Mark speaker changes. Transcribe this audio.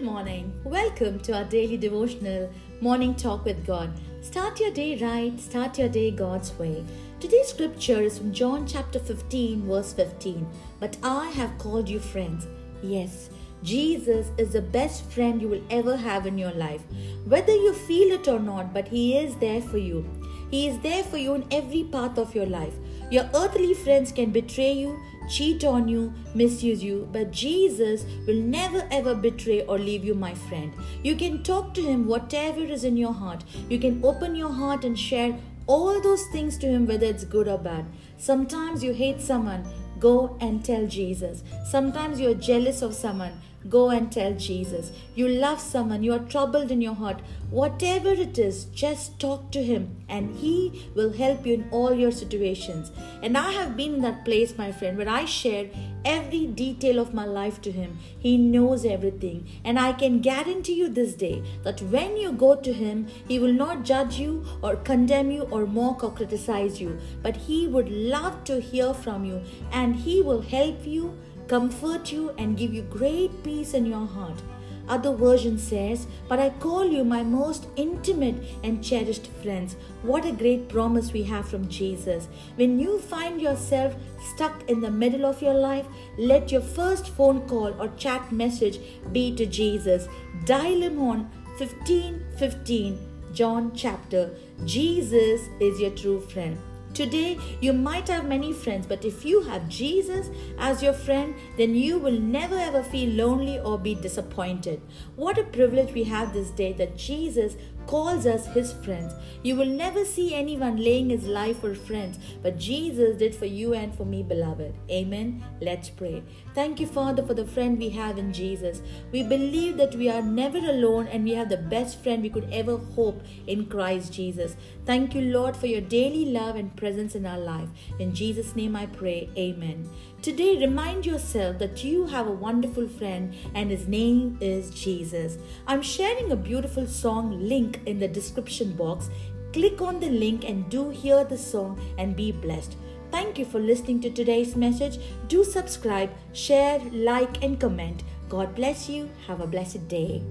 Speaker 1: Good morning. Welcome to our daily devotional morning talk with God. Start your day right, start your day God's way. Today's scripture is from John chapter 15, verse 15. But I have called you friends. Yes, Jesus is the best friend you will ever have in your life. Whether you feel it or not, but He is there for you. He is there for you in every part of your life. Your earthly friends can betray you, cheat on you, misuse you, but Jesus will never ever betray or leave you, my friend. You can talk to Him whatever is in your heart. You can open your heart and share all those things to Him, whether it's good or bad. Sometimes you hate someone, go and tell Jesus. Sometimes you're jealous of someone, go and tell Jesus. You love someone, you are troubled in your heart, whatever it is, just talk to Him and He will help you in all your situations. And I have been in that place, my friend, where I share every detail of my life to Him. He knows everything. And I can guarantee you this day that when you go to Him, He will not judge you or condemn you or mock or criticize you, but He would love to hear from you and He will help you comfort you, and give you great peace in your heart. Other version says, But I call you my most intimate and cherished friends. What a great promise we have from Jesus. When you find yourself stuck in the middle of your life, let your first phone call or chat message be to Jesus. Dial him on 1515 John chapter. Jesus is your true friend. Today, you might have many friends, but if you have Jesus as your friend, then you will never ever feel lonely or be disappointed. What a privilege we have this day that Jesus calls us his friends. You will never see anyone laying his life for friends, but Jesus did for you and for me, beloved. Amen. Let's pray. Thank you, Father, for the friend we have in Jesus. We believe that we are never alone and we have the best friend we could ever hope in Christ Jesus. Thank you, Lord, for your daily love and presence in our life. In Jesus' name I pray. Amen. Today, remind yourself that you have a wonderful friend and his name is Jesus. I'm sharing a beautiful song in the description box. Click on the link and do hear the song and be blessed. Thank you for listening to today's message. Do subscribe, share, like, and comment. God bless you. Have a blessed day.